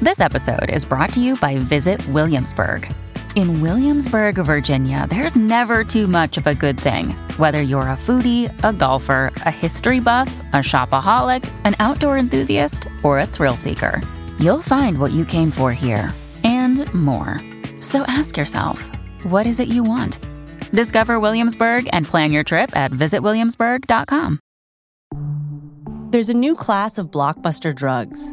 This episode is brought to you by Visit Williamsburg. In Williamsburg, Virginia, there's never too much of a good thing. Whether you're a foodie, a golfer, a history buff, a shopaholic, an outdoor enthusiast, or a thrill seeker, you'll find what you came for here and more. So ask yourself, what is it you want? Discover Williamsburg and plan your trip at visitwilliamsburg.com. There's a new class of blockbuster drugs,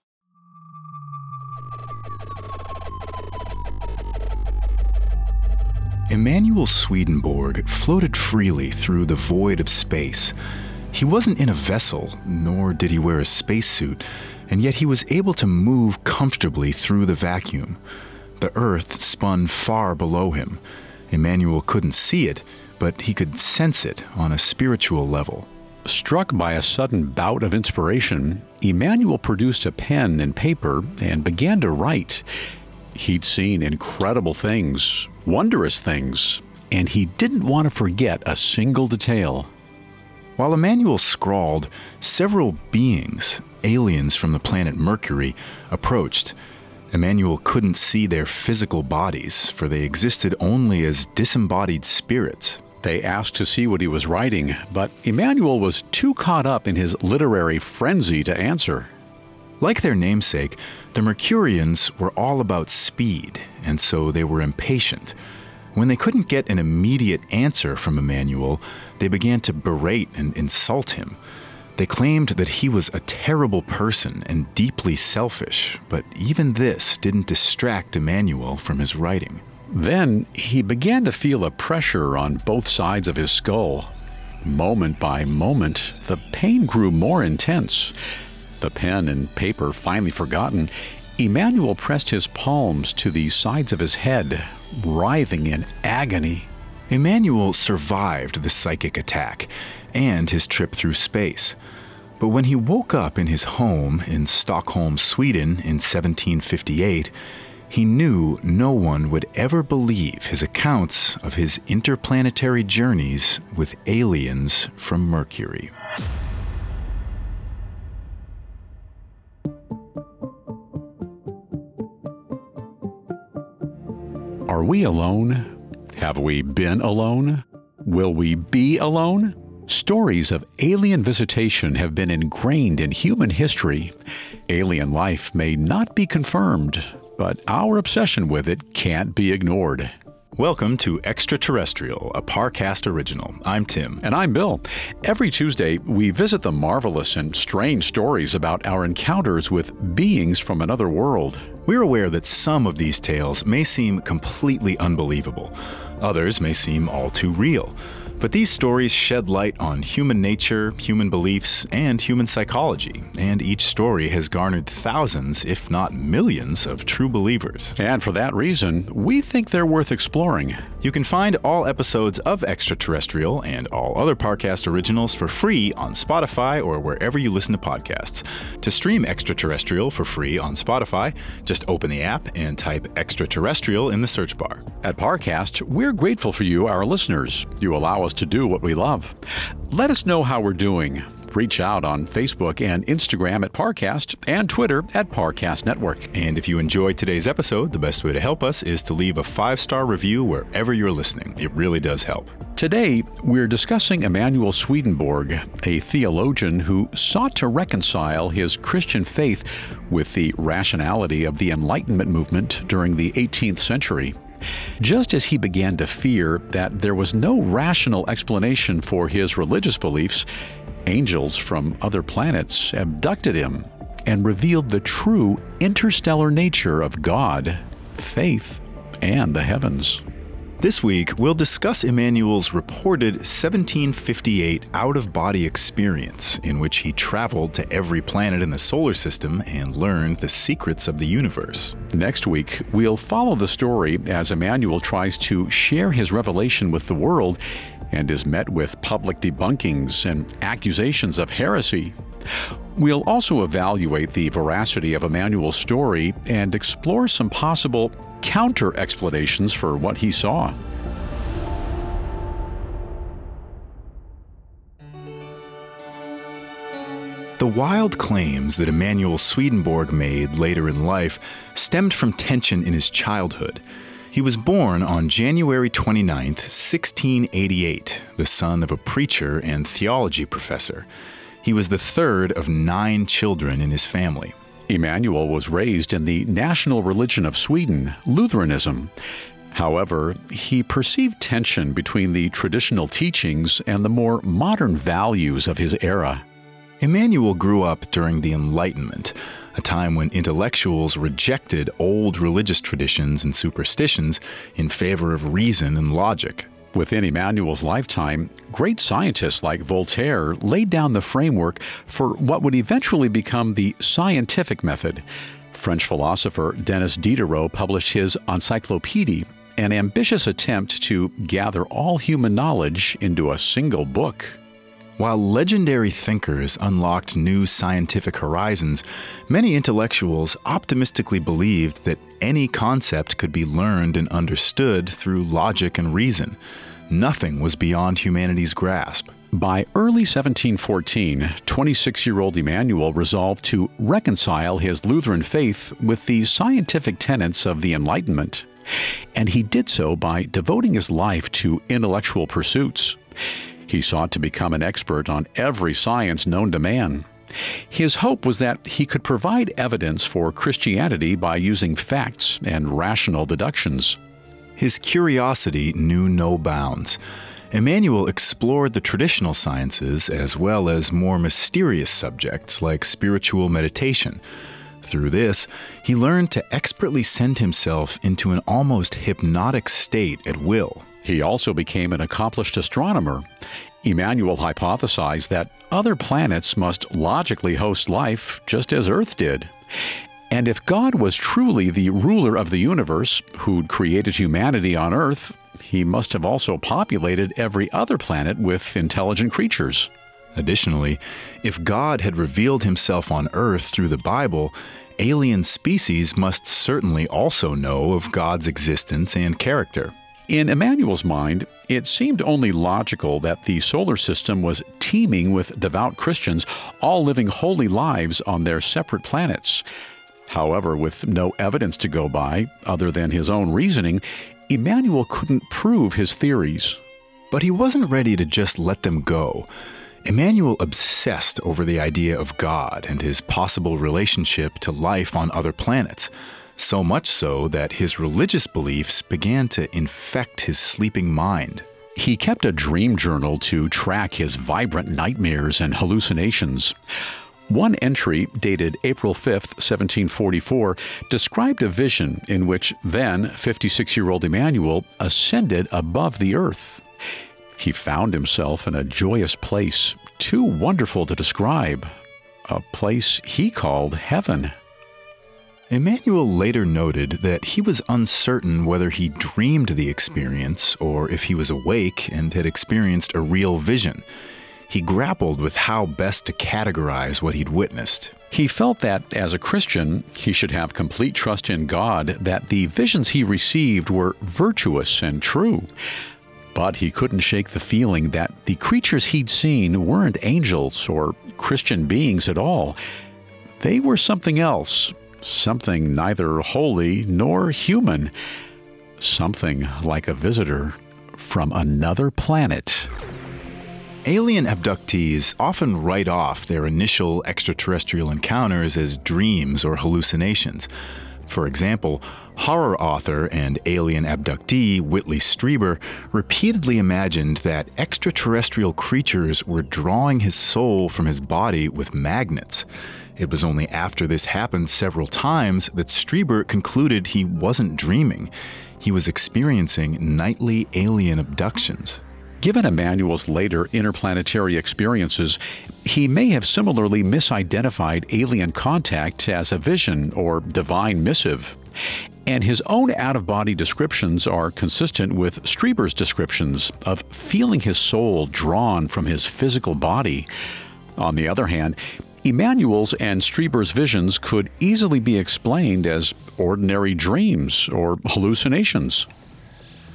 Emanuel Swedenborg floated freely through the void of space. He wasn't in a vessel, nor did he wear a spacesuit, and yet he was able to move comfortably through the vacuum. The Earth spun far below him. Emanuel couldn't see it, but he could sense it on a spiritual level. Struck by a sudden bout of inspiration, Emanuel produced a pen and paper and began to write. He'd seen incredible things, wondrous things, and he didn't want to forget a single detail. While Emanuel scrawled, several beings, aliens from the planet Mercury, approached. Emanuel couldn't see their physical bodies, for they existed only as disembodied spirits. They asked to see what he was writing, but Emanuel was too caught up in his literary frenzy to answer. Like their namesake, the Mercurians were all about speed, and so they were impatient. When they couldn't get an immediate answer from Emanuel, they began to berate and insult him. They claimed that he was a terrible person and deeply selfish, but even this didn't distract Emanuel from his writing. Then he began to feel a pressure on both sides of his skull. Moment by moment, the pain grew more intense. The pen and paper finally forgotten, Emanuel pressed his palms to the sides of his head, writhing in agony. Emanuel survived the psychic attack and his trip through space. But when he woke up in his home in Stockholm, Sweden in 1758, he knew no one would ever believe his accounts of his interplanetary journeys with aliens from Mercury. Are we alone? Have we been alone? Will we be alone? Stories of alien visitation have been ingrained in human history. Alien life may not be confirmed, but our obsession with it can't be ignored. Welcome to Extraterrestrial, a Parcast original. I'm Tim. And I'm Bill. Every Tuesday, we visit the marvelous and strange stories about our encounters with beings from another world. We're aware that some of these tales may seem completely unbelievable, others may seem all too real. But these stories shed light on human nature, human beliefs, and human psychology, and each story has garnered thousands, if not millions, of true believers. And for that reason, we think they're worth exploring. You can find all episodes of Extraterrestrial and all other Parcast originals for free on Spotify or wherever you listen to podcasts. To stream Extraterrestrial for free on Spotify, just open the app and type Extraterrestrial in the search bar. At Parcast, we're grateful for you, our listeners. You allow us to do what we love. Let us know how we're doing. Reach out on Facebook and Instagram at Parcast and Twitter at Parcast Network. And if you enjoyed today's episode, the best way to help us is to leave a five star review wherever you're listening. It really does help. Today, we're discussing Emanuel Swedenborg, a theologian who sought to reconcile his Christian faith with the rationality of the Enlightenment movement during the 18th century. Just as he began to fear that there was no rational explanation for his religious beliefs, angels from other planets abducted him and revealed the true interstellar nature of God, faith, and the heavens. This week, we'll discuss Emanuel's reported 1758 out of body experience, in which he traveled to every planet in the solar system and learned the secrets of the universe. Next week, we'll follow the story as Emanuel tries to share his revelation with the world and is met with public debunkings and accusations of heresy. We'll also evaluate the veracity of Emanuel's story and explore some possible counter explanations for what he saw. The wild claims that Emanuel Swedenborg made later in life stemmed from tension in his childhood. He was born on January 29, 1688, the son of a preacher and theology professor. He was the third of nine children in his family. Emanuel was raised in the national religion of Sweden, Lutheranism. However, he perceived tension between the traditional teachings and the more modern values of his era. Emanuel grew up during the Enlightenment, a time when intellectuals rejected old religious traditions and superstitions in favor of reason and logic. Within Emanuel's lifetime, great scientists like Voltaire laid down the framework for what would eventually become the scientific method. French philosopher Denis Diderot published his Encyclopédie, an ambitious attempt to gather all human knowledge into a single book. While legendary thinkers unlocked new scientific horizons, many intellectuals optimistically believed that any concept could be learned and understood through logic and reason. Nothing was beyond humanity's grasp. By early 1714, 26 year old Emanuel resolved to reconcile his Lutheran faith with the scientific tenets of the Enlightenment. And he did so by devoting his life to intellectual pursuits. He sought to become an expert on every science known to man. His hope was that he could provide evidence for Christianity by using facts and rational deductions. His curiosity knew no bounds. Emanuel explored the traditional sciences as well as more mysterious subjects like spiritual meditation. Through this, he learned to expertly send himself into an almost hypnotic state at will. He also became an accomplished astronomer. Emanuel hypothesized that other planets must logically host life just as Earth did. And if God was truly the ruler of the universe who'd created humanity on Earth, he must have also populated every other planet with intelligent creatures. Additionally, if God had revealed himself on Earth through the Bible, alien species must certainly also know of God's existence and character. In Emanuel's mind, it seemed only logical that the solar system was teeming with devout Christians, all living holy lives on their separate planets. However, with no evidence to go by, other than his own reasoning, Emanuel couldn't prove his theories. But he wasn't ready to just let them go. Emanuel obsessed over the idea of God and his possible relationship to life on other planets so much so that his religious beliefs began to infect his sleeping mind. He kept a dream journal to track his vibrant nightmares and hallucinations. One entry, dated April 5, 1744, described a vision in which then 56 year old Emanuel ascended above the earth. He found himself in a joyous place, too wonderful to describe, a place he called heaven. Emanuel later noted that he was uncertain whether he dreamed the experience or if he was awake and had experienced a real vision. He grappled with how best to categorize what he'd witnessed. He felt that, as a Christian, he should have complete trust in God that the visions he received were virtuous and true. But he couldn't shake the feeling that the creatures he'd seen weren't angels or Christian beings at all. They were something else, something neither holy nor human, something like a visitor from another planet. Alien abductees often write off their initial extraterrestrial encounters as dreams or hallucinations. For example, horror author and alien abductee Whitley Strieber repeatedly imagined that extraterrestrial creatures were drawing his soul from his body with magnets. It was only after this happened several times that Strieber concluded he wasn't dreaming. He was experiencing nightly alien abductions. Given Emanuel's later interplanetary experiences, he may have similarly misidentified alien contact as a vision or divine missive. And his own out of body descriptions are consistent with Strieber's descriptions of feeling his soul drawn from his physical body. On the other hand, Emanuel's and Strieber's visions could easily be explained as ordinary dreams or hallucinations.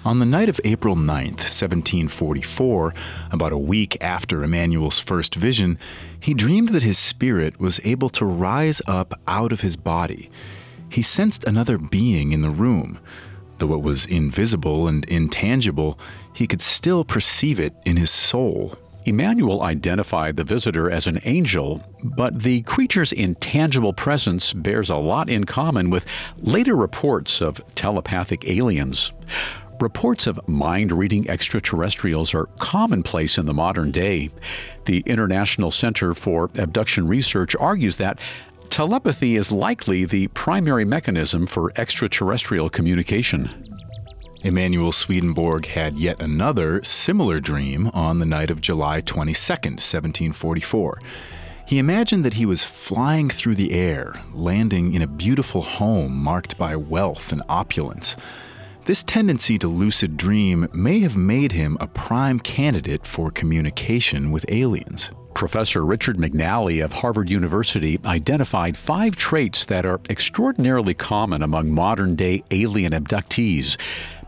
On the night of April 9th, 1744, about a week after Emanuel's first vision, he dreamed that his spirit was able to rise up out of his body. He sensed another being in the room. Though it was invisible and intangible, he could still perceive it in his soul. Emanuel identified the visitor as an angel, but the creature's intangible presence bears a lot in common with later reports of telepathic aliens. Reports of mind reading extraterrestrials are commonplace in the modern day. The International Center for Abduction Research argues that telepathy is likely the primary mechanism for extraterrestrial communication. Emanuel Swedenborg had yet another similar dream on the night of July 22, 1744. He imagined that he was flying through the air, landing in a beautiful home marked by wealth and opulence. This tendency to lucid dream may have made him a prime candidate for communication with aliens. Professor Richard McNally of Harvard University identified five traits that are extraordinarily common among modern day alien abductees.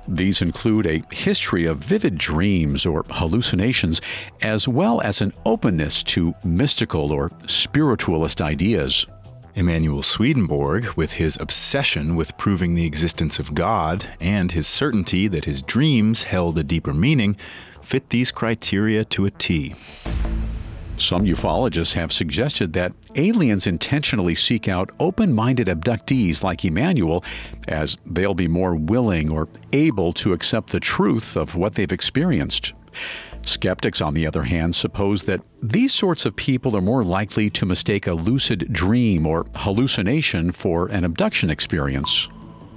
These include a history of vivid dreams or hallucinations, as well as an openness to mystical or spiritualist ideas. Emanuel Swedenborg, with his obsession with proving the existence of God and his certainty that his dreams held a deeper meaning, fit these criteria to a T. Some ufologists have suggested that aliens intentionally seek out open minded abductees like Emanuel, as they'll be more willing or able to accept the truth of what they've experienced. Skeptics, on the other hand, suppose that these sorts of people are more likely to mistake a lucid dream or hallucination for an abduction experience.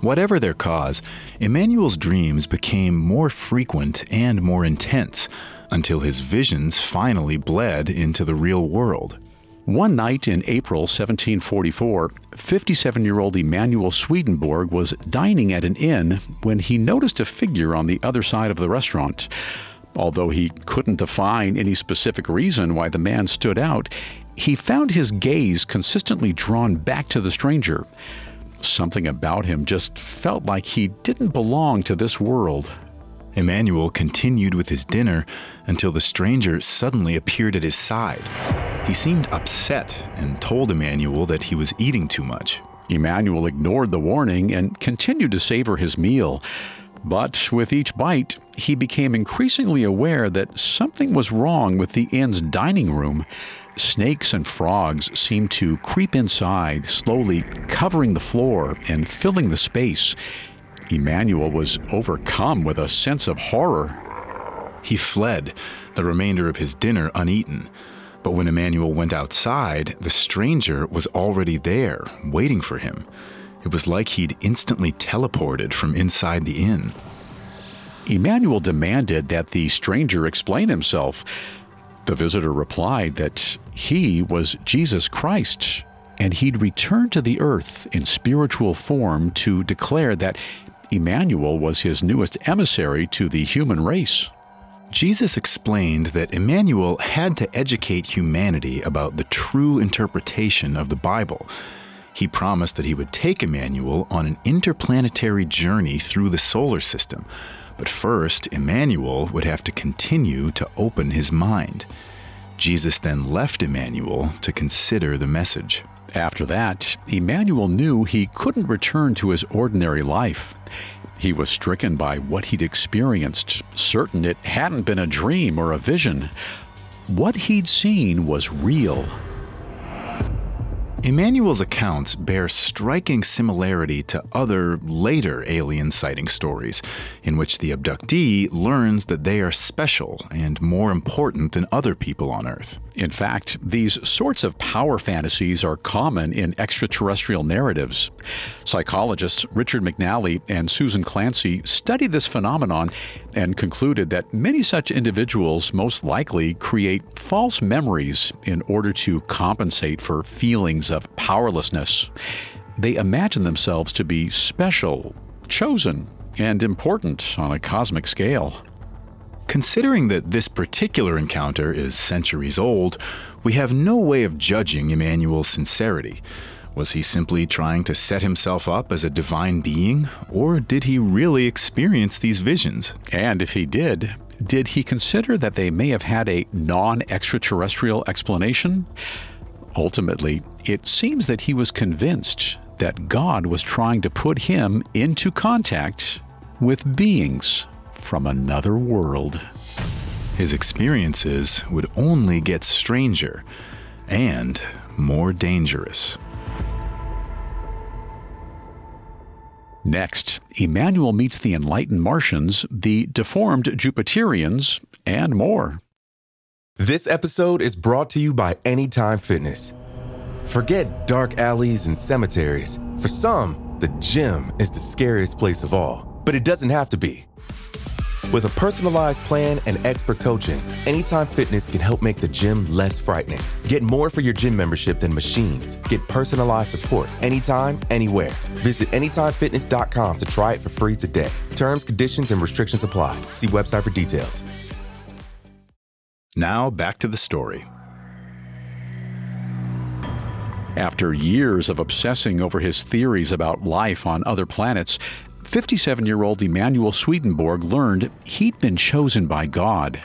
Whatever their cause, Emanuel's dreams became more frequent and more intense until his visions finally bled into the real world. One night in April 1744, 57 year old Emanuel Swedenborg was dining at an inn when he noticed a figure on the other side of the restaurant. Although he couldn't define any specific reason why the man stood out, he found his gaze consistently drawn back to the stranger. Something about him just felt like he didn't belong to this world. Emanuel continued with his dinner until the stranger suddenly appeared at his side. He seemed upset and told Emanuel that he was eating too much. Emanuel ignored the warning and continued to savor his meal. But with each bite, he became increasingly aware that something was wrong with the inn's dining room. Snakes and frogs seemed to creep inside, slowly covering the floor and filling the space. Emanuel was overcome with a sense of horror. He fled, the remainder of his dinner uneaten. But when Emanuel went outside, the stranger was already there, waiting for him. It was like he'd instantly teleported from inside the inn. Emanuel demanded that the stranger explain himself. The visitor replied that he was Jesus Christ, and he'd returned to the earth in spiritual form to declare that Emanuel was his newest emissary to the human race. Jesus explained that Emanuel had to educate humanity about the true interpretation of the Bible he promised that he would take Emanuel on an interplanetary journey through the solar system. But first, Emanuel would have to continue to open his mind. Jesus then left Emanuel to consider the message. After that, Emanuel knew he couldn't return to his ordinary life. He was stricken by what he'd experienced, certain it hadn't been a dream or a vision. What he'd seen was real. Emanuel's accounts bear striking similarity to other later alien sighting stories, in which the abductee learns that they are special and more important than other people on Earth. In fact, these sorts of power fantasies are common in extraterrestrial narratives. Psychologists Richard McNally and Susan Clancy studied this phenomenon and concluded that many such individuals most likely create false memories in order to compensate for feelings of powerlessness. They imagine themselves to be special, chosen, and important on a cosmic scale. Considering that this particular encounter is centuries old, we have no way of judging Emanuel's sincerity. Was he simply trying to set himself up as a divine being, or did he really experience these visions? And if he did, did he consider that they may have had a non extraterrestrial explanation? Ultimately, it seems that he was convinced that God was trying to put him into contact with beings from another world. His experiences would only get stranger and more dangerous. Next, Emanuel meets the enlightened Martians, the deformed Jupiterians, and more. This episode is brought to you by Anytime Fitness. Forget dark alleys and cemeteries. For some, the gym is the scariest place of all, but it doesn't have to be. With a personalized plan and expert coaching, Anytime Fitness can help make the gym less frightening. Get more for your gym membership than machines. Get personalized support anytime, anywhere. Visit AnytimeFitness.com to try it for free today. Terms, conditions, and restrictions apply. See website for details. Now, back to the story. After years of obsessing over his theories about life on other planets, 57 year old Emanuel Swedenborg learned he'd been chosen by God.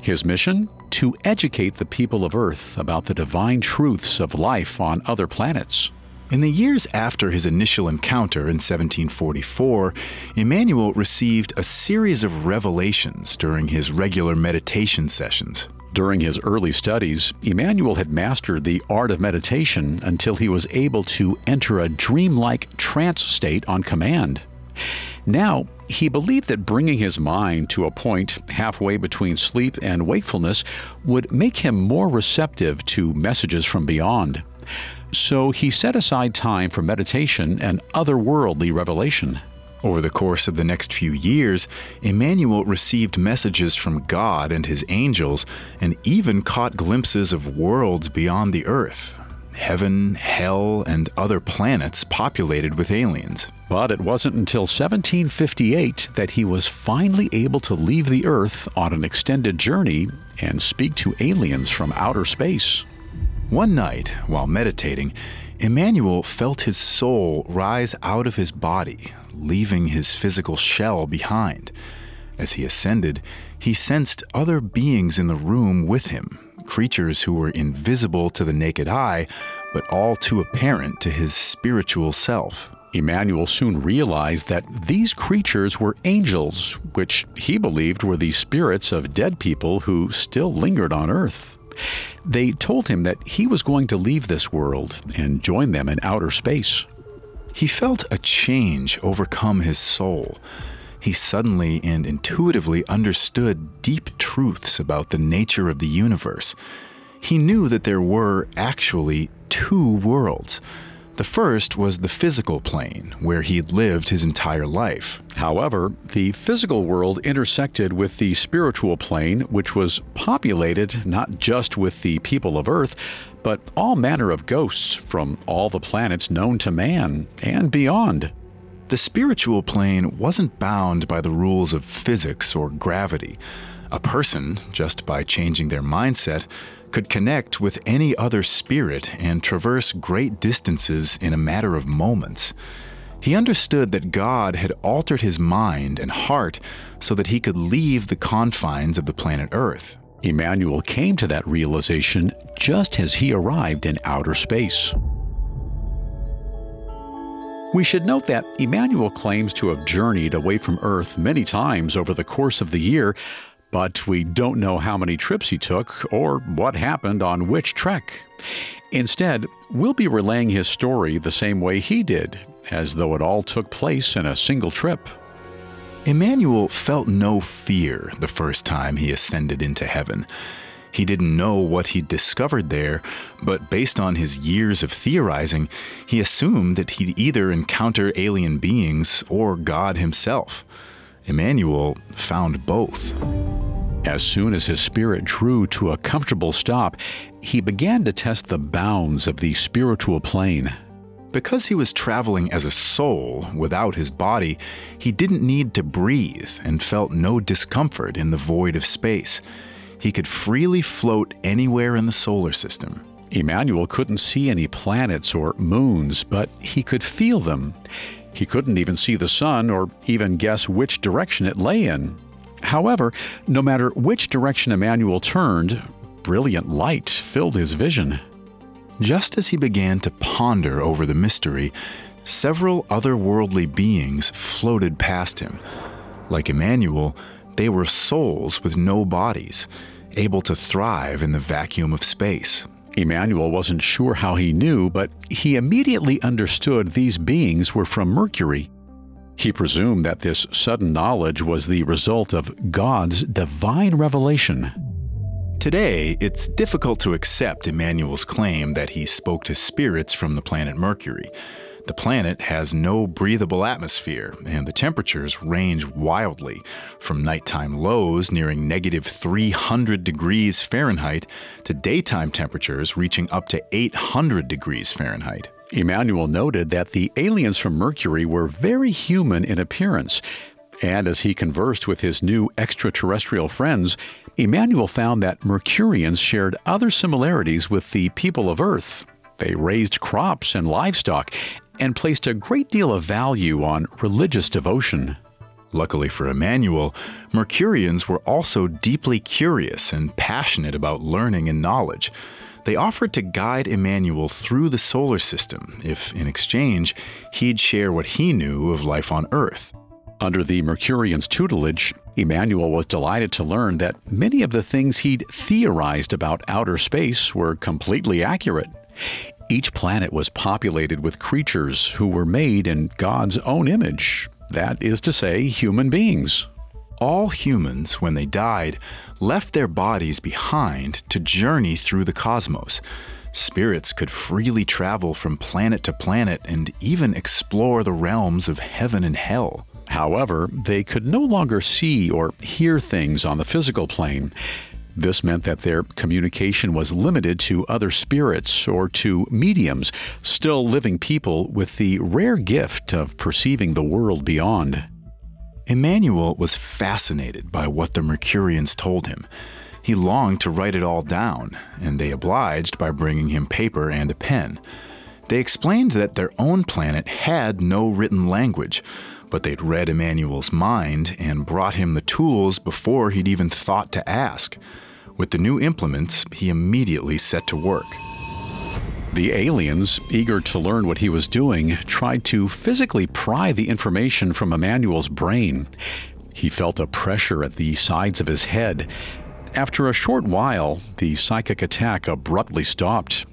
His mission? To educate the people of Earth about the divine truths of life on other planets. In the years after his initial encounter in 1744, Emanuel received a series of revelations during his regular meditation sessions. During his early studies, Emanuel had mastered the art of meditation until he was able to enter a dreamlike trance state on command. Now, he believed that bringing his mind to a point halfway between sleep and wakefulness would make him more receptive to messages from beyond. So he set aside time for meditation and otherworldly revelation. Over the course of the next few years, Emanuel received messages from God and his angels and even caught glimpses of worlds beyond the earth heaven, hell, and other planets populated with aliens. But it wasn't until 1758 that he was finally able to leave the Earth on an extended journey and speak to aliens from outer space. One night, while meditating, Emanuel felt his soul rise out of his body, leaving his physical shell behind. As he ascended, he sensed other beings in the room with him, creatures who were invisible to the naked eye, but all too apparent to his spiritual self. Emanuel soon realized that these creatures were angels, which he believed were the spirits of dead people who still lingered on earth. They told him that he was going to leave this world and join them in outer space. He felt a change overcome his soul. He suddenly and intuitively understood deep truths about the nature of the universe. He knew that there were actually two worlds the first was the physical plane, where he'd lived his entire life. However, the physical world intersected with the spiritual plane, which was populated not just with the people of Earth, but all manner of ghosts from all the planets known to man and beyond. The spiritual plane wasn't bound by the rules of physics or gravity. A person, just by changing their mindset, could connect with any other spirit and traverse great distances in a matter of moments. He understood that God had altered his mind and heart so that he could leave the confines of the planet Earth. Emanuel came to that realization just as he arrived in outer space. We should note that Emanuel claims to have journeyed away from Earth many times over the course of the year, but we don't know how many trips he took or what happened on which trek. Instead, we'll be relaying his story the same way he did, as though it all took place in a single trip. Emanuel felt no fear the first time he ascended into heaven. He didn't know what he'd discovered there, but based on his years of theorizing, he assumed that he'd either encounter alien beings or God himself. Emanuel found both. As soon as his spirit drew to a comfortable stop, he began to test the bounds of the spiritual plane. Because he was traveling as a soul without his body, he didn't need to breathe and felt no discomfort in the void of space. He could freely float anywhere in the solar system. Emanuel couldn't see any planets or moons, but he could feel them. He couldn't even see the sun or even guess which direction it lay in. However, no matter which direction Emanuel turned, brilliant light filled his vision. Just as he began to ponder over the mystery, several otherworldly beings floated past him. Like Emanuel, they were souls with no bodies, able to thrive in the vacuum of space. Emanuel wasn't sure how he knew, but he immediately understood these beings were from Mercury. He presumed that this sudden knowledge was the result of God's divine revelation. Today, it's difficult to accept Emanuel's claim that he spoke to spirits from the planet Mercury. The planet has no breathable atmosphere, and the temperatures range wildly, from nighttime lows nearing negative 300 degrees Fahrenheit to daytime temperatures reaching up to 800 degrees Fahrenheit. Emanuel noted that the aliens from Mercury were very human in appearance, and as he conversed with his new extraterrestrial friends, Emanuel found that Mercurians shared other similarities with the people of Earth. They raised crops and livestock and placed a great deal of value on religious devotion. Luckily for Emanuel, Mercurians were also deeply curious and passionate about learning and knowledge. They offered to guide Emanuel through the solar system if, in exchange, he'd share what he knew of life on Earth. Under the Mercurians' tutelage, Emanuel was delighted to learn that many of the things he'd theorized about outer space were completely accurate. Each planet was populated with creatures who were made in God's own image, that is to say, human beings. All humans, when they died, left their bodies behind to journey through the cosmos. Spirits could freely travel from planet to planet and even explore the realms of heaven and hell. However, they could no longer see or hear things on the physical plane. This meant that their communication was limited to other spirits or to mediums, still living people with the rare gift of perceiving the world beyond. Emanuel was fascinated by what the Mercurians told him. He longed to write it all down, and they obliged by bringing him paper and a pen. They explained that their own planet had no written language, but they'd read Emanuel's mind and brought him the tools before he'd even thought to ask. With the new implements, he immediately set to work. The aliens, eager to learn what he was doing, tried to physically pry the information from Emanuel's brain. He felt a pressure at the sides of his head. After a short while, the psychic attack abruptly stopped.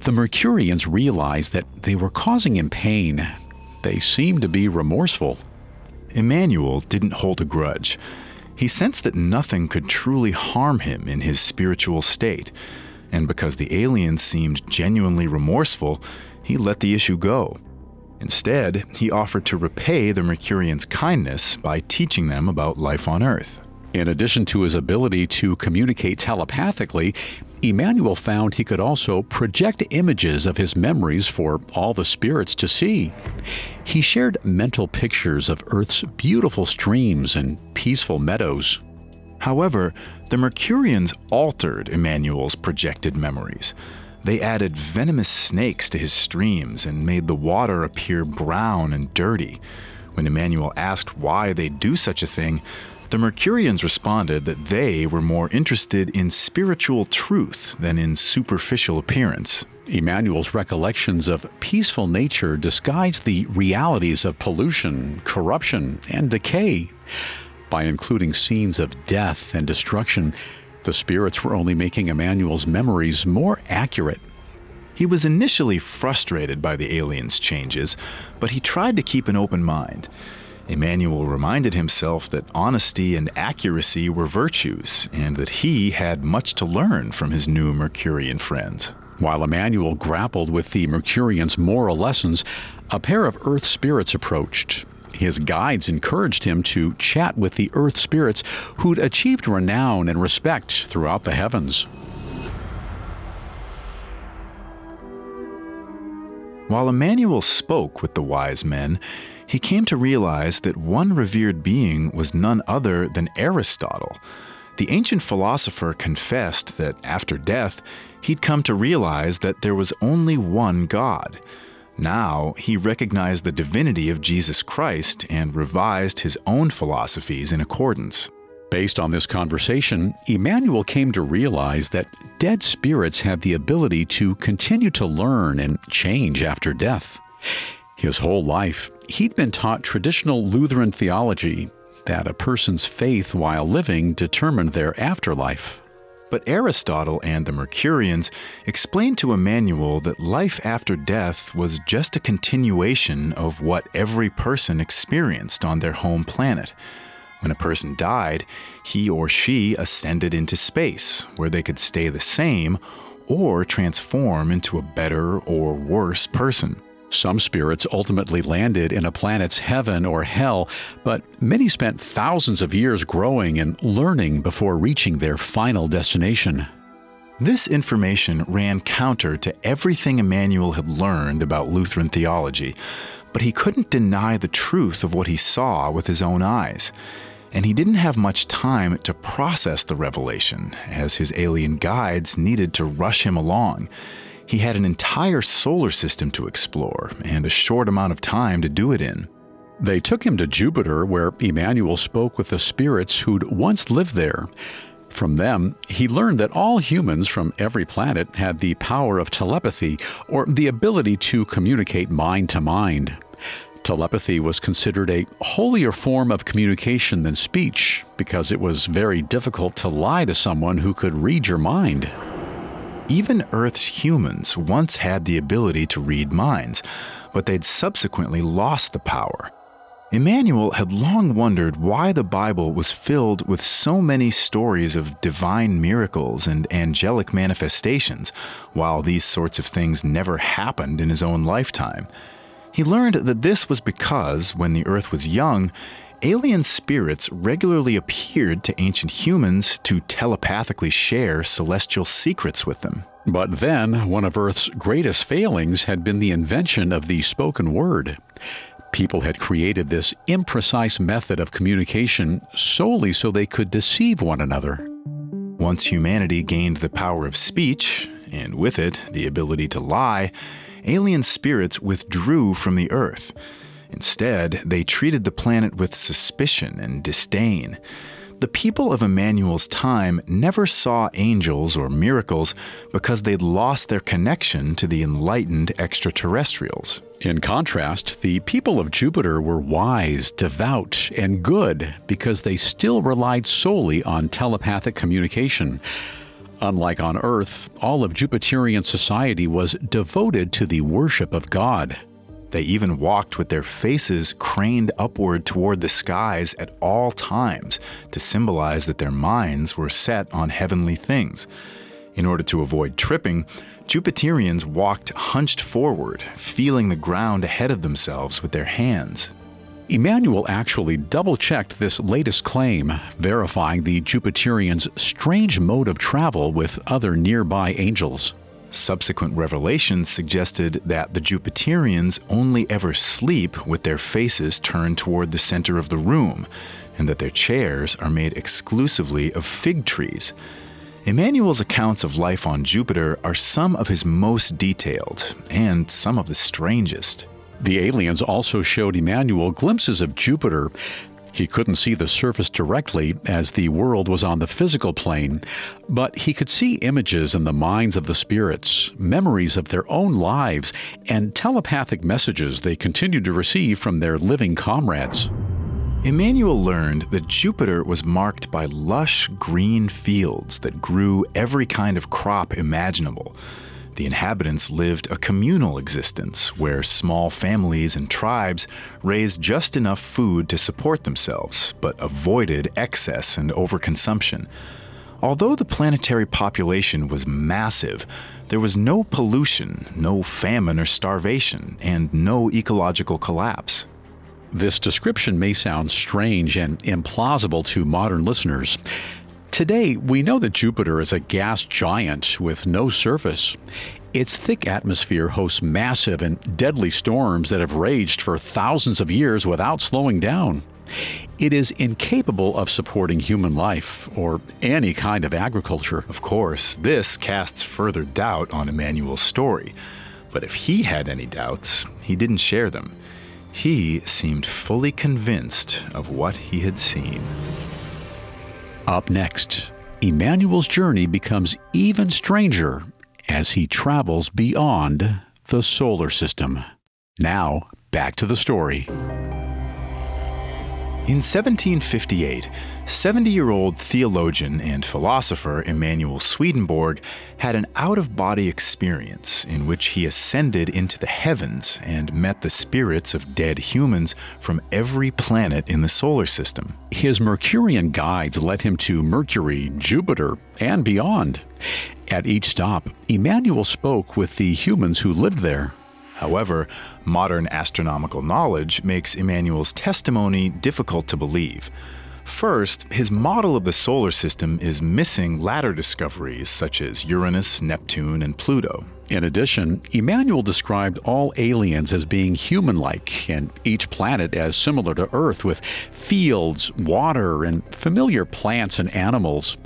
The Mercurians realized that they were causing him pain they seemed to be remorseful. Emanuel didn't hold a grudge. He sensed that nothing could truly harm him in his spiritual state, and because the aliens seemed genuinely remorseful, he let the issue go. Instead, he offered to repay the Mercurians' kindness by teaching them about life on Earth. In addition to his ability to communicate telepathically, Emanuel found he could also project images of his memories for all the spirits to see. He shared mental pictures of Earth's beautiful streams and peaceful meadows. However, the Mercurians altered Emanuel's projected memories. They added venomous snakes to his streams and made the water appear brown and dirty. When Emanuel asked why they do such a thing, the Mercurians responded that they were more interested in spiritual truth than in superficial appearance. Emanuel's recollections of peaceful nature disguised the realities of pollution, corruption, and decay. By including scenes of death and destruction, the spirits were only making Emanuel's memories more accurate. He was initially frustrated by the aliens' changes, but he tried to keep an open mind. Emanuel reminded himself that honesty and accuracy were virtues, and that he had much to learn from his new Mercurian friends. While Emanuel grappled with the Mercurians' moral lessons, a pair of Earth spirits approached. His guides encouraged him to chat with the Earth spirits who'd achieved renown and respect throughout the heavens. While Emanuel spoke with the wise men, he came to realize that one revered being was none other than Aristotle. The ancient philosopher confessed that after death, he'd come to realize that there was only one God. Now, he recognized the divinity of Jesus Christ and revised his own philosophies in accordance. Based on this conversation, Emanuel came to realize that dead spirits have the ability to continue to learn and change after death. His whole life, he'd been taught traditional Lutheran theology that a person's faith while living determined their afterlife. But Aristotle and the Mercurians explained to Emanuel that life after death was just a continuation of what every person experienced on their home planet. When a person died, he or she ascended into space, where they could stay the same or transform into a better or worse person. Some spirits ultimately landed in a planet's heaven or hell, but many spent thousands of years growing and learning before reaching their final destination. This information ran counter to everything Emanuel had learned about Lutheran theology, but he couldn't deny the truth of what he saw with his own eyes. And he didn't have much time to process the revelation, as his alien guides needed to rush him along. He had an entire solar system to explore and a short amount of time to do it in. They took him to Jupiter, where Emanuel spoke with the spirits who'd once lived there. From them, he learned that all humans from every planet had the power of telepathy, or the ability to communicate mind to mind. Telepathy was considered a holier form of communication than speech because it was very difficult to lie to someone who could read your mind. Even Earth's humans once had the ability to read minds, but they'd subsequently lost the power. Emanuel had long wondered why the Bible was filled with so many stories of divine miracles and angelic manifestations, while these sorts of things never happened in his own lifetime. He learned that this was because, when the earth was young, alien spirits regularly appeared to ancient humans to telepathically share celestial secrets with them. But then, one of Earth's greatest failings had been the invention of the spoken word. People had created this imprecise method of communication solely so they could deceive one another. Once humanity gained the power of speech, and with it the ability to lie, alien spirits withdrew from the Earth. Instead, they treated the planet with suspicion and disdain. The people of Emanuel's time never saw angels or miracles because they'd lost their connection to the enlightened extraterrestrials. In contrast, the people of Jupiter were wise, devout, and good because they still relied solely on telepathic communication. Unlike on Earth, all of Jupiterian society was devoted to the worship of God. They even walked with their faces craned upward toward the skies at all times to symbolize that their minds were set on heavenly things. In order to avoid tripping, Jupiterians walked hunched forward, feeling the ground ahead of themselves with their hands. Emanuel actually double checked this latest claim, verifying the Jupiterians' strange mode of travel with other nearby angels. Subsequent revelations suggested that the Jupiterians only ever sleep with their faces turned toward the center of the room, and that their chairs are made exclusively of fig trees. Emanuel's accounts of life on Jupiter are some of his most detailed and some of the strangest. The aliens also showed Emanuel glimpses of Jupiter he couldn't see the surface directly as the world was on the physical plane, but he could see images in the minds of the spirits, memories of their own lives, and telepathic messages they continued to receive from their living comrades. Emanuel learned that Jupiter was marked by lush green fields that grew every kind of crop imaginable. The inhabitants lived a communal existence where small families and tribes raised just enough food to support themselves, but avoided excess and overconsumption. Although the planetary population was massive, there was no pollution, no famine or starvation, and no ecological collapse. This description may sound strange and implausible to modern listeners. Today, we know that Jupiter is a gas giant with no surface. Its thick atmosphere hosts massive and deadly storms that have raged for thousands of years without slowing down. It is incapable of supporting human life or any kind of agriculture. Of course, this casts further doubt on Emanuel's story. But if he had any doubts, he didn't share them. He seemed fully convinced of what he had seen. Up next, Emanuel's journey becomes even stranger as he travels beyond the solar system. Now, back to the story. In 1758, 70 year old theologian and philosopher Emanuel Swedenborg had an out of body experience in which he ascended into the heavens and met the spirits of dead humans from every planet in the solar system. His Mercurian guides led him to Mercury, Jupiter, and beyond. At each stop, Emanuel spoke with the humans who lived there. However, modern astronomical knowledge makes Emanuel's testimony difficult to believe. First, his model of the solar system is missing latter discoveries such as Uranus, Neptune, and Pluto. In addition, Emanuel described all aliens as being human like and each planet as similar to Earth with fields, water, and familiar plants and animals.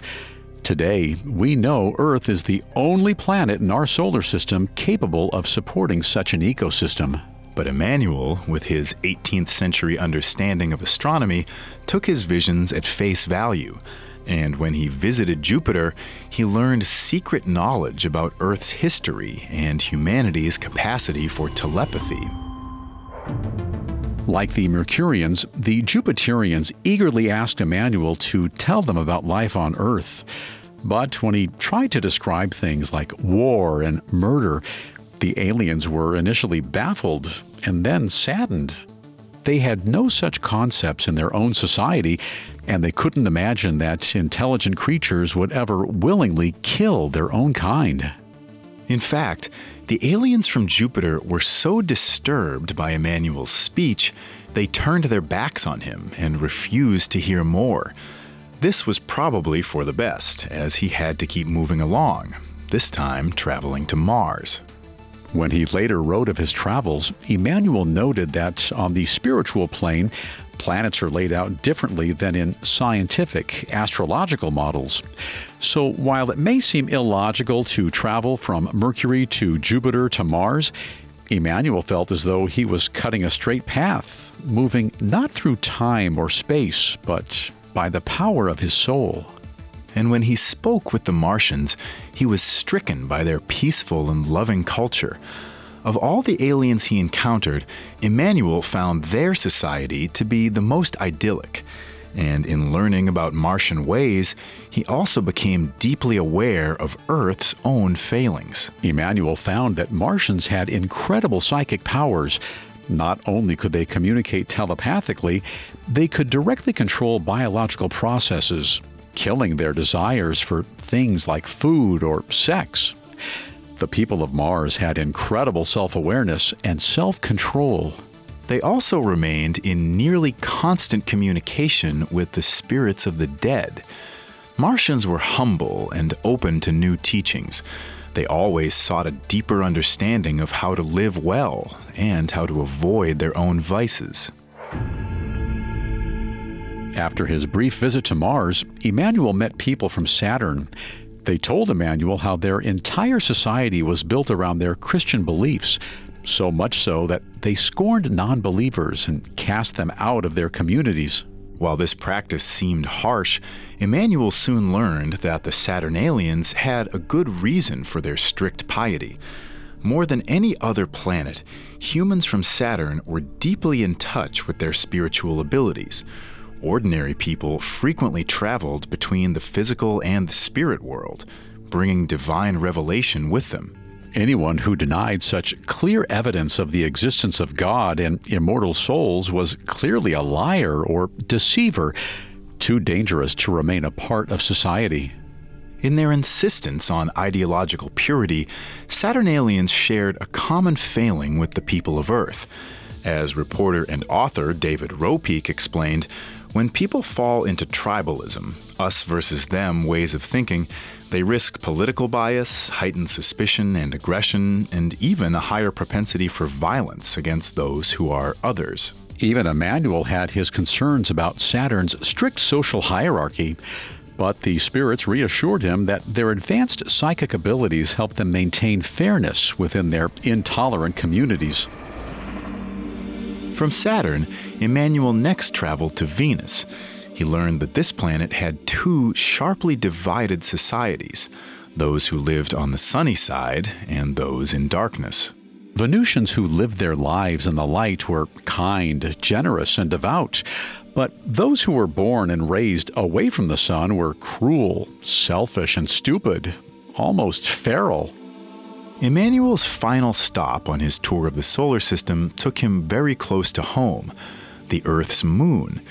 Today, we know Earth is the only planet in our solar system capable of supporting such an ecosystem. But Emanuel, with his 18th century understanding of astronomy, took his visions at face value. And when he visited Jupiter, he learned secret knowledge about Earth's history and humanity's capacity for telepathy. Like the Mercurians, the Jupiterians eagerly asked Emanuel to tell them about life on Earth. But when he tried to describe things like war and murder, the aliens were initially baffled and then saddened. They had no such concepts in their own society, and they couldn't imagine that intelligent creatures would ever willingly kill their own kind. In fact, the aliens from Jupiter were so disturbed by Emanuel's speech, they turned their backs on him and refused to hear more. This was probably for the best, as he had to keep moving along, this time traveling to Mars. When he later wrote of his travels, Emanuel noted that on the spiritual plane, planets are laid out differently than in scientific astrological models. So while it may seem illogical to travel from Mercury to Jupiter to Mars, Emanuel felt as though he was cutting a straight path, moving not through time or space, but by the power of his soul. And when he spoke with the Martians, he was stricken by their peaceful and loving culture. Of all the aliens he encountered, Emanuel found their society to be the most idyllic. And in learning about Martian ways, he also became deeply aware of Earth's own failings. Emanuel found that Martians had incredible psychic powers. Not only could they communicate telepathically, they could directly control biological processes, killing their desires for things like food or sex. The people of Mars had incredible self awareness and self control. They also remained in nearly constant communication with the spirits of the dead. Martians were humble and open to new teachings. They always sought a deeper understanding of how to live well and how to avoid their own vices. After his brief visit to Mars, Emanuel met people from Saturn. They told Emanuel how their entire society was built around their Christian beliefs, so much so that they scorned non believers and cast them out of their communities. While this practice seemed harsh, Emanuel soon learned that the Saturnalians had a good reason for their strict piety. More than any other planet, humans from Saturn were deeply in touch with their spiritual abilities ordinary people frequently traveled between the physical and the spirit world, bringing divine revelation with them. Anyone who denied such clear evidence of the existence of God and immortal souls was clearly a liar or deceiver, too dangerous to remain a part of society. In their insistence on ideological purity, Saturnalians shared a common failing with the people of Earth. As reporter and author David Ropeik explained, when people fall into tribalism, us versus them ways of thinking, they risk political bias, heightened suspicion and aggression, and even a higher propensity for violence against those who are others. Even Emanuel had his concerns about Saturn's strict social hierarchy. But the spirits reassured him that their advanced psychic abilities help them maintain fairness within their intolerant communities. From Saturn, Emanuel next traveled to Venus. He learned that this planet had two sharply divided societies those who lived on the sunny side and those in darkness. Venusians who lived their lives in the light were kind, generous, and devout. But those who were born and raised away from the sun were cruel, selfish, and stupid, almost feral. Emanuel's final stop on his tour of the solar system took him very close to home, the Earth's moon.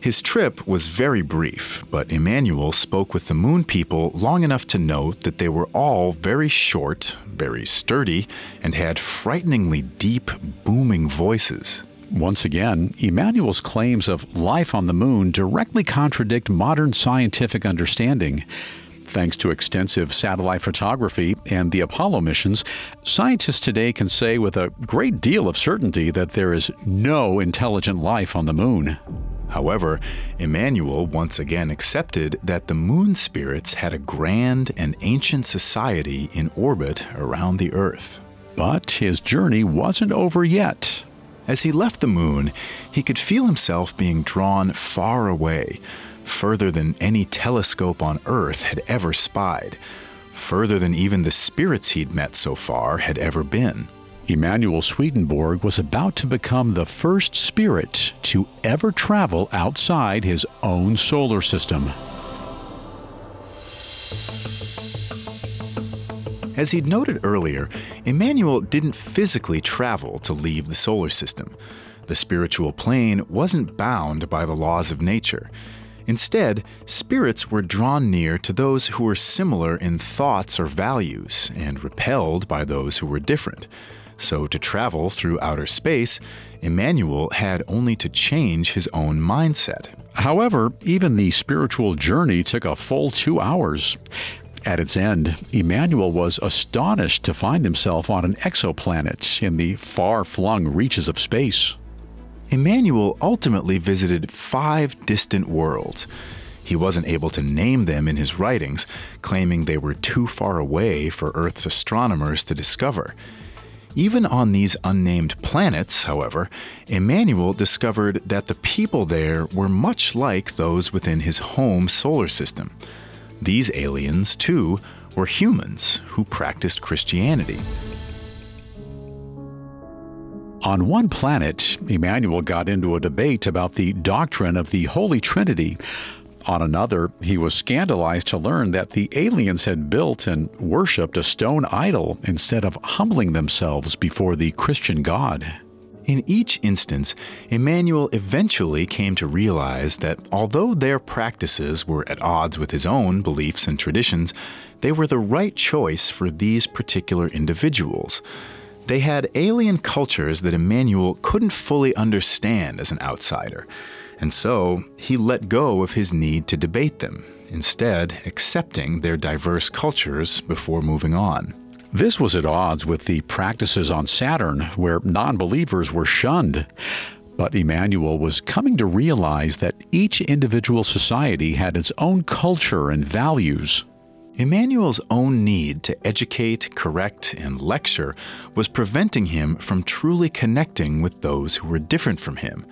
His trip was very brief, but Emanuel spoke with the moon people long enough to note that they were all very short, very sturdy, and had frighteningly deep, booming voices. Once again, Emanuel's claims of life on the moon directly contradict modern scientific understanding. Thanks to extensive satellite photography and the Apollo missions, scientists today can say with a great deal of certainty that there is no intelligent life on the moon. However, Emanuel once again accepted that the moon spirits had a grand and ancient society in orbit around the Earth. But his journey wasn't over yet. As he left the moon, he could feel himself being drawn far away, further than any telescope on Earth had ever spied, further than even the spirits he'd met so far had ever been. Emanuel Swedenborg was about to become the first spirit to ever travel outside his own solar system. As he'd noted earlier, Emanuel didn't physically travel to leave the solar system. The spiritual plane wasn't bound by the laws of nature. Instead, spirits were drawn near to those who were similar in thoughts or values and repelled by those who were different. So, to travel through outer space, Emanuel had only to change his own mindset. However, even the spiritual journey took a full two hours. At its end, Emanuel was astonished to find himself on an exoplanet in the far flung reaches of space. Emanuel ultimately visited five distant worlds. He wasn't able to name them in his writings, claiming they were too far away for Earth's astronomers to discover. Even on these unnamed planets, however, Emanuel discovered that the people there were much like those within his home solar system. These aliens, too, were humans who practiced Christianity. On one planet, Emanuel got into a debate about the doctrine of the Holy Trinity. On another, he was scandalized to learn that the aliens had built and worshipped a stone idol instead of humbling themselves before the Christian God. In each instance, Emanuel eventually came to realize that although their practices were at odds with his own beliefs and traditions, they were the right choice for these particular individuals. They had alien cultures that Emanuel couldn't fully understand as an outsider, and so he let go of his need to debate them, instead, accepting their diverse cultures before moving on. This was at odds with the practices on Saturn, where non believers were shunned. But Emanuel was coming to realize that each individual society had its own culture and values. Emanuel's own need to educate, correct, and lecture was preventing him from truly connecting with those who were different from him,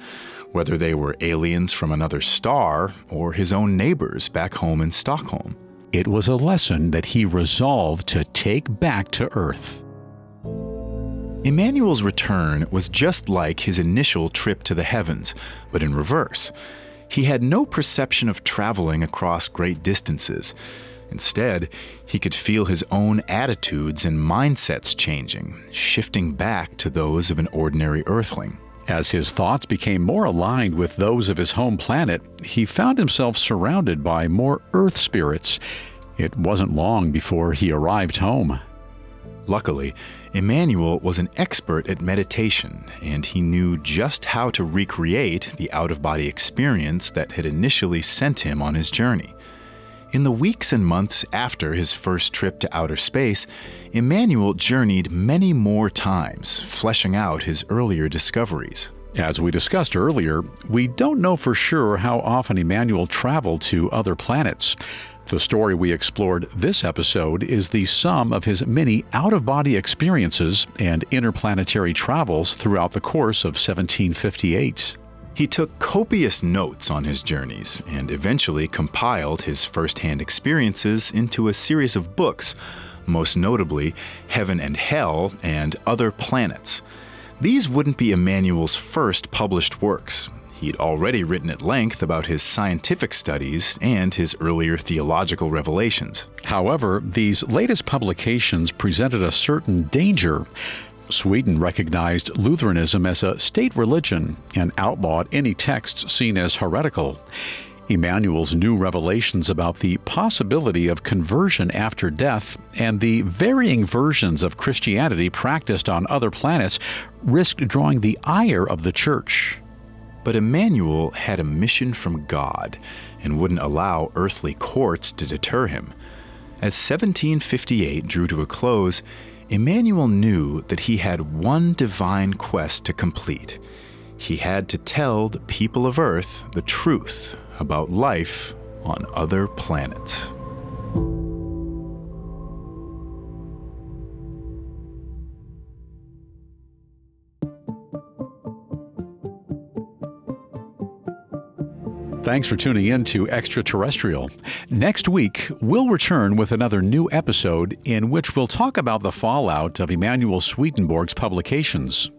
whether they were aliens from another star or his own neighbors back home in Stockholm. It was a lesson that he resolved to take back to Earth. Emanuel's return was just like his initial trip to the heavens, but in reverse. He had no perception of traveling across great distances. Instead, he could feel his own attitudes and mindsets changing, shifting back to those of an ordinary earthling. As his thoughts became more aligned with those of his home planet, he found himself surrounded by more Earth spirits. It wasn't long before he arrived home. Luckily, Emanuel was an expert at meditation, and he knew just how to recreate the out of body experience that had initially sent him on his journey. In the weeks and months after his first trip to outer space, Emanuel journeyed many more times, fleshing out his earlier discoveries. As we discussed earlier, we don't know for sure how often Emanuel traveled to other planets. The story we explored this episode is the sum of his many out of body experiences and interplanetary travels throughout the course of 1758. He took copious notes on his journeys and eventually compiled his first hand experiences into a series of books, most notably Heaven and Hell and Other Planets. These wouldn't be Emanuel's first published works. He'd already written at length about his scientific studies and his earlier theological revelations. However, these latest publications presented a certain danger. Sweden recognized Lutheranism as a state religion and outlawed any texts seen as heretical. Emanuel's new revelations about the possibility of conversion after death and the varying versions of Christianity practiced on other planets risked drawing the ire of the church. But Emanuel had a mission from God and wouldn't allow earthly courts to deter him. As 1758 drew to a close, Emanuel knew that he had one divine quest to complete. He had to tell the people of Earth the truth about life on other planets. Thanks for tuning in to Extraterrestrial. Next week, we'll return with another new episode in which we'll talk about the fallout of Emanuel Swedenborg's publications.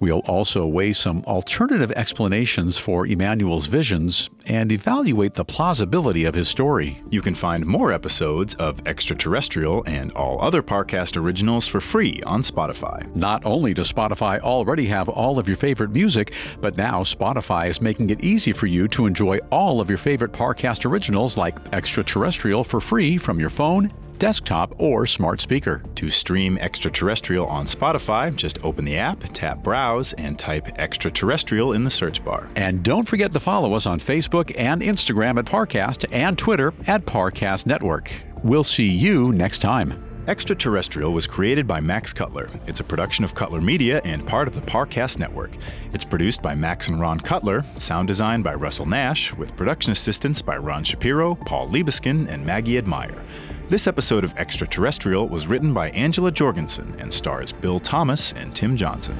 We'll also weigh some alternative explanations for Emanuel's visions and evaluate the plausibility of his story. You can find more episodes of Extraterrestrial and all other Parcast originals for free on Spotify. Not only does Spotify already have all of your favorite music, but now Spotify is making it easy for you to enjoy all of your favorite Parcast originals like Extraterrestrial for free from your phone desktop, or smart speaker. To stream extraterrestrial on Spotify, just open the app, tap Browse, and type extraterrestrial in the search bar. And don't forget to follow us on Facebook and Instagram at Parcast and Twitter at Parcast Network. We'll see you next time. Extraterrestrial was created by Max Cutler. It's a production of Cutler Media and part of the Parcast Network. It's produced by Max and Ron Cutler, sound design by Russell Nash, with production assistance by Ron Shapiro, Paul Liebeskin, and Maggie Admire. This episode of Extraterrestrial was written by Angela Jorgensen and stars Bill Thomas and Tim Johnson.